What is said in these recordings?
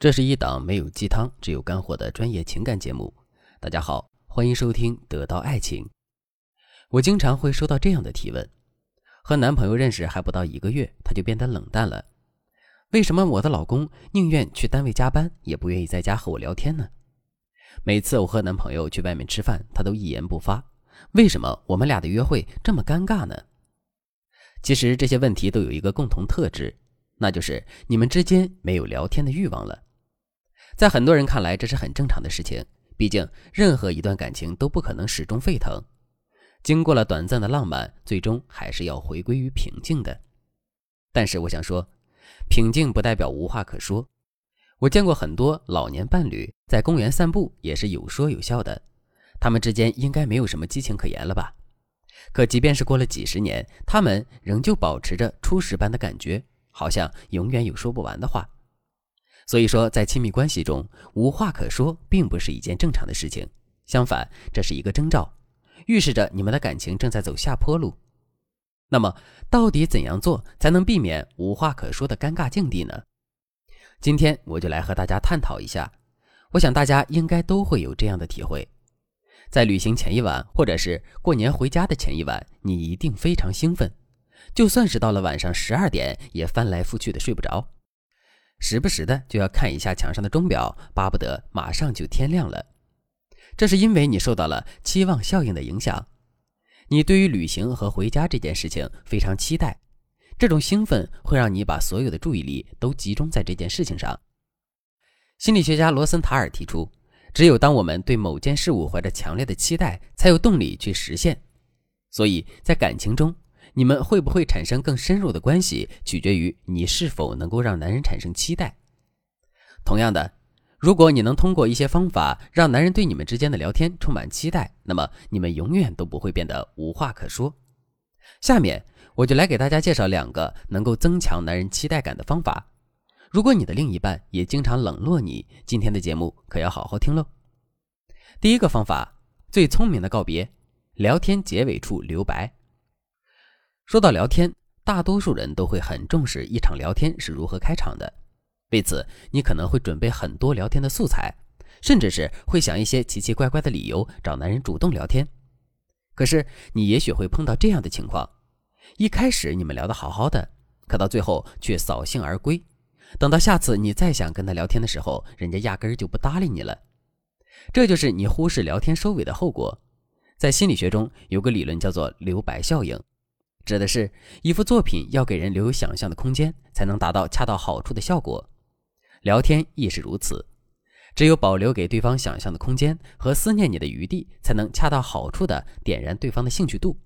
这是一档没有鸡汤、只有干货的专业情感节目。大家好，欢迎收听《得到爱情》。我经常会收到这样的提问：和男朋友认识还不到一个月，他就变得冷淡了。为什么我的老公宁愿去单位加班，也不愿意在家和我聊天呢？每次我和男朋友去外面吃饭，他都一言不发。为什么我们俩的约会这么尴尬呢？其实这些问题都有一个共同特质，那就是你们之间没有聊天的欲望了。在很多人看来，这是很正常的事情。毕竟，任何一段感情都不可能始终沸腾。经过了短暂的浪漫，最终还是要回归于平静的。但是，我想说，平静不代表无话可说。我见过很多老年伴侣在公园散步，也是有说有笑的。他们之间应该没有什么激情可言了吧？可即便是过了几十年，他们仍旧保持着初始般的感觉，好像永远有说不完的话。所以说，在亲密关系中，无话可说并不是一件正常的事情。相反，这是一个征兆，预示着你们的感情正在走下坡路。那么，到底怎样做才能避免无话可说的尴尬境地呢？今天我就来和大家探讨一下。我想大家应该都会有这样的体会：在旅行前一晚，或者是过年回家的前一晚，你一定非常兴奋，就算是到了晚上十二点，也翻来覆去的睡不着。时不时的就要看一下墙上的钟表，巴不得马上就天亮了。这是因为你受到了期望效应的影响，你对于旅行和回家这件事情非常期待，这种兴奋会让你把所有的注意力都集中在这件事情上。心理学家罗森塔尔提出，只有当我们对某件事物怀着强烈的期待，才有动力去实现。所以在感情中。你们会不会产生更深入的关系，取决于你是否能够让男人产生期待。同样的，如果你能通过一些方法让男人对你们之间的聊天充满期待，那么你们永远都不会变得无话可说。下面我就来给大家介绍两个能够增强男人期待感的方法。如果你的另一半也经常冷落你，今天的节目可要好好听喽。第一个方法，最聪明的告别，聊天结尾处留白。说到聊天，大多数人都会很重视一场聊天是如何开场的。为此，你可能会准备很多聊天的素材，甚至是会想一些奇奇怪怪的理由找男人主动聊天。可是，你也许会碰到这样的情况：一开始你们聊得好好的，可到最后却扫兴而归。等到下次你再想跟他聊天的时候，人家压根儿就不搭理你了。这就是你忽视聊天收尾的后果。在心理学中，有个理论叫做留白效应。指的是一幅作品要给人留有想象的空间，才能达到恰到好处的效果。聊天亦是如此，只有保留给对方想象的空间和思念你的余地，才能恰到好处的点燃对方的兴趣度。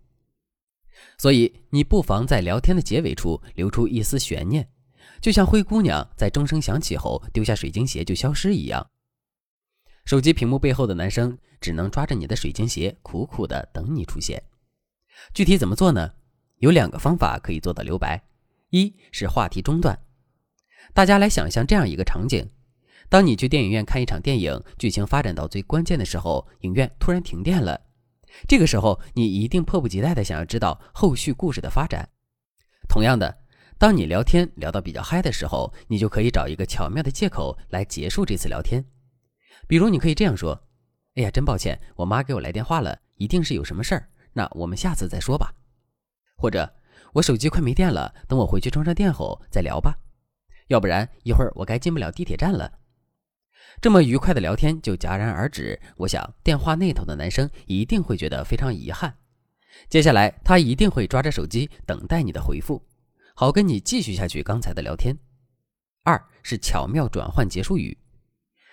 所以，你不妨在聊天的结尾处留出一丝悬念，就像灰姑娘在钟声响起后丢下水晶鞋就消失一样。手机屏幕背后的男生只能抓着你的水晶鞋，苦苦的等你出现。具体怎么做呢？有两个方法可以做到留白，一是话题中断。大家来想象这样一个场景：当你去电影院看一场电影，剧情发展到最关键的时候，影院突然停电了。这个时候，你一定迫不及待的想要知道后续故事的发展。同样的，当你聊天聊到比较嗨的时候，你就可以找一个巧妙的借口来结束这次聊天。比如，你可以这样说：“哎呀，真抱歉，我妈给我来电话了，一定是有什么事儿。那我们下次再说吧。”或者我手机快没电了，等我回去充上电后再聊吧。要不然一会儿我该进不了地铁站了。这么愉快的聊天就戛然而止，我想电话那头的男生一定会觉得非常遗憾。接下来他一定会抓着手机等待你的回复，好跟你继续下去刚才的聊天。二是巧妙转换结束语，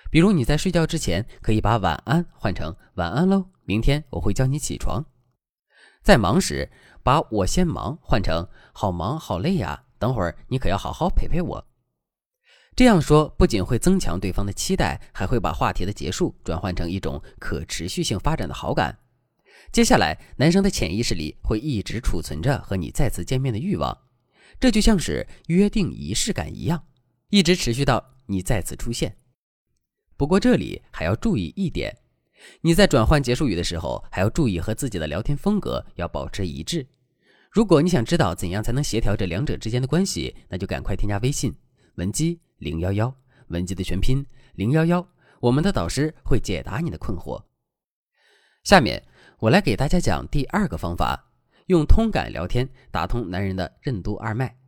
比如你在睡觉之前可以把晚安换成晚安喽，明天我会叫你起床。在忙时。把我先忙换成好忙好累呀，等会儿你可要好好陪陪我。这样说不仅会增强对方的期待，还会把话题的结束转换成一种可持续性发展的好感。接下来，男生的潜意识里会一直储存着和你再次见面的欲望，这就像是约定仪式感一样，一直持续到你再次出现。不过这里还要注意一点。你在转换结束语的时候，还要注意和自己的聊天风格要保持一致。如果你想知道怎样才能协调这两者之间的关系，那就赶快添加微信文姬零幺幺，文姬的全拼零幺幺，我们的导师会解答你的困惑。下面我来给大家讲第二个方法，用通感聊天打通男人的任督二脉。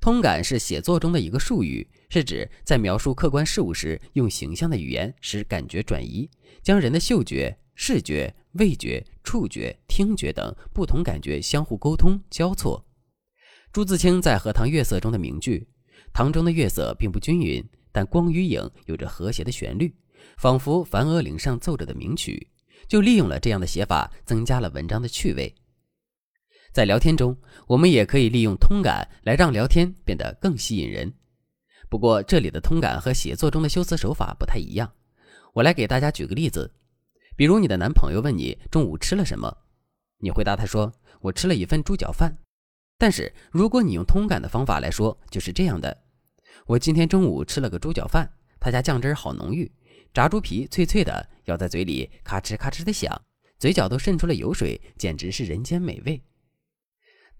通感是写作中的一个术语，是指在描述客观事物时，用形象的语言使感觉转移，将人的嗅觉、视觉、味觉、触觉、听觉等不同感觉相互沟通交错。朱自清在《荷塘月色》中的名句：“塘中的月色并不均匀，但光与影有着和谐的旋律，仿佛梵婀岭上奏着的名曲。”就利用了这样的写法，增加了文章的趣味。在聊天中，我们也可以利用通感来让聊天变得更吸引人。不过，这里的通感和写作中的修辞手法不太一样。我来给大家举个例子，比如你的男朋友问你中午吃了什么，你回答他说：“我吃了一份猪脚饭。”但是如果你用通感的方法来说，就是这样的：“我今天中午吃了个猪脚饭，他家酱汁好浓郁，炸猪皮脆脆的，咬在嘴里咔哧咔哧的响，嘴角都渗出了油水，简直是人间美味。”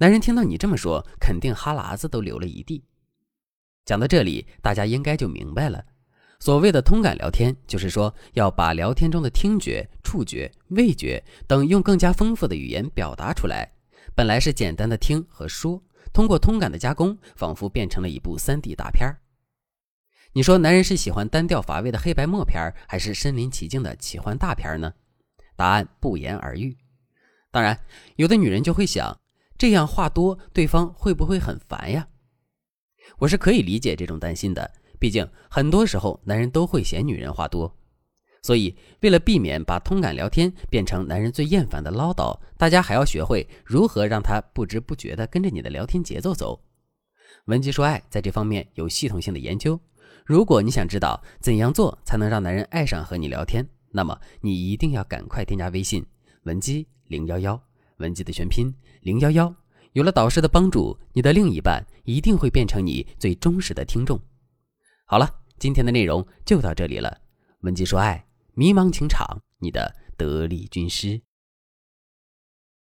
男人听到你这么说，肯定哈喇子都流了一地。讲到这里，大家应该就明白了。所谓的通感聊天，就是说要把聊天中的听觉、触觉、味觉等用更加丰富的语言表达出来。本来是简单的听和说，通过通感的加工，仿佛变成了一部 3D 大片儿。你说，男人是喜欢单调乏味的黑白默片儿，还是身临其境的奇幻大片儿呢？答案不言而喻。当然，有的女人就会想。这样话多，对方会不会很烦呀？我是可以理解这种担心的，毕竟很多时候男人都会嫌女人话多。所以，为了避免把通感聊天变成男人最厌烦的唠叨，大家还要学会如何让他不知不觉地跟着你的聊天节奏走。文姬说爱在这方面有系统性的研究。如果你想知道怎样做才能让男人爱上和你聊天，那么你一定要赶快添加微信文姬零幺幺。文姬的全拼零幺幺，有了导师的帮助，你的另一半一定会变成你最忠实的听众。好了，今天的内容就到这里了。文姬说爱，迷茫情场，你的得力军师。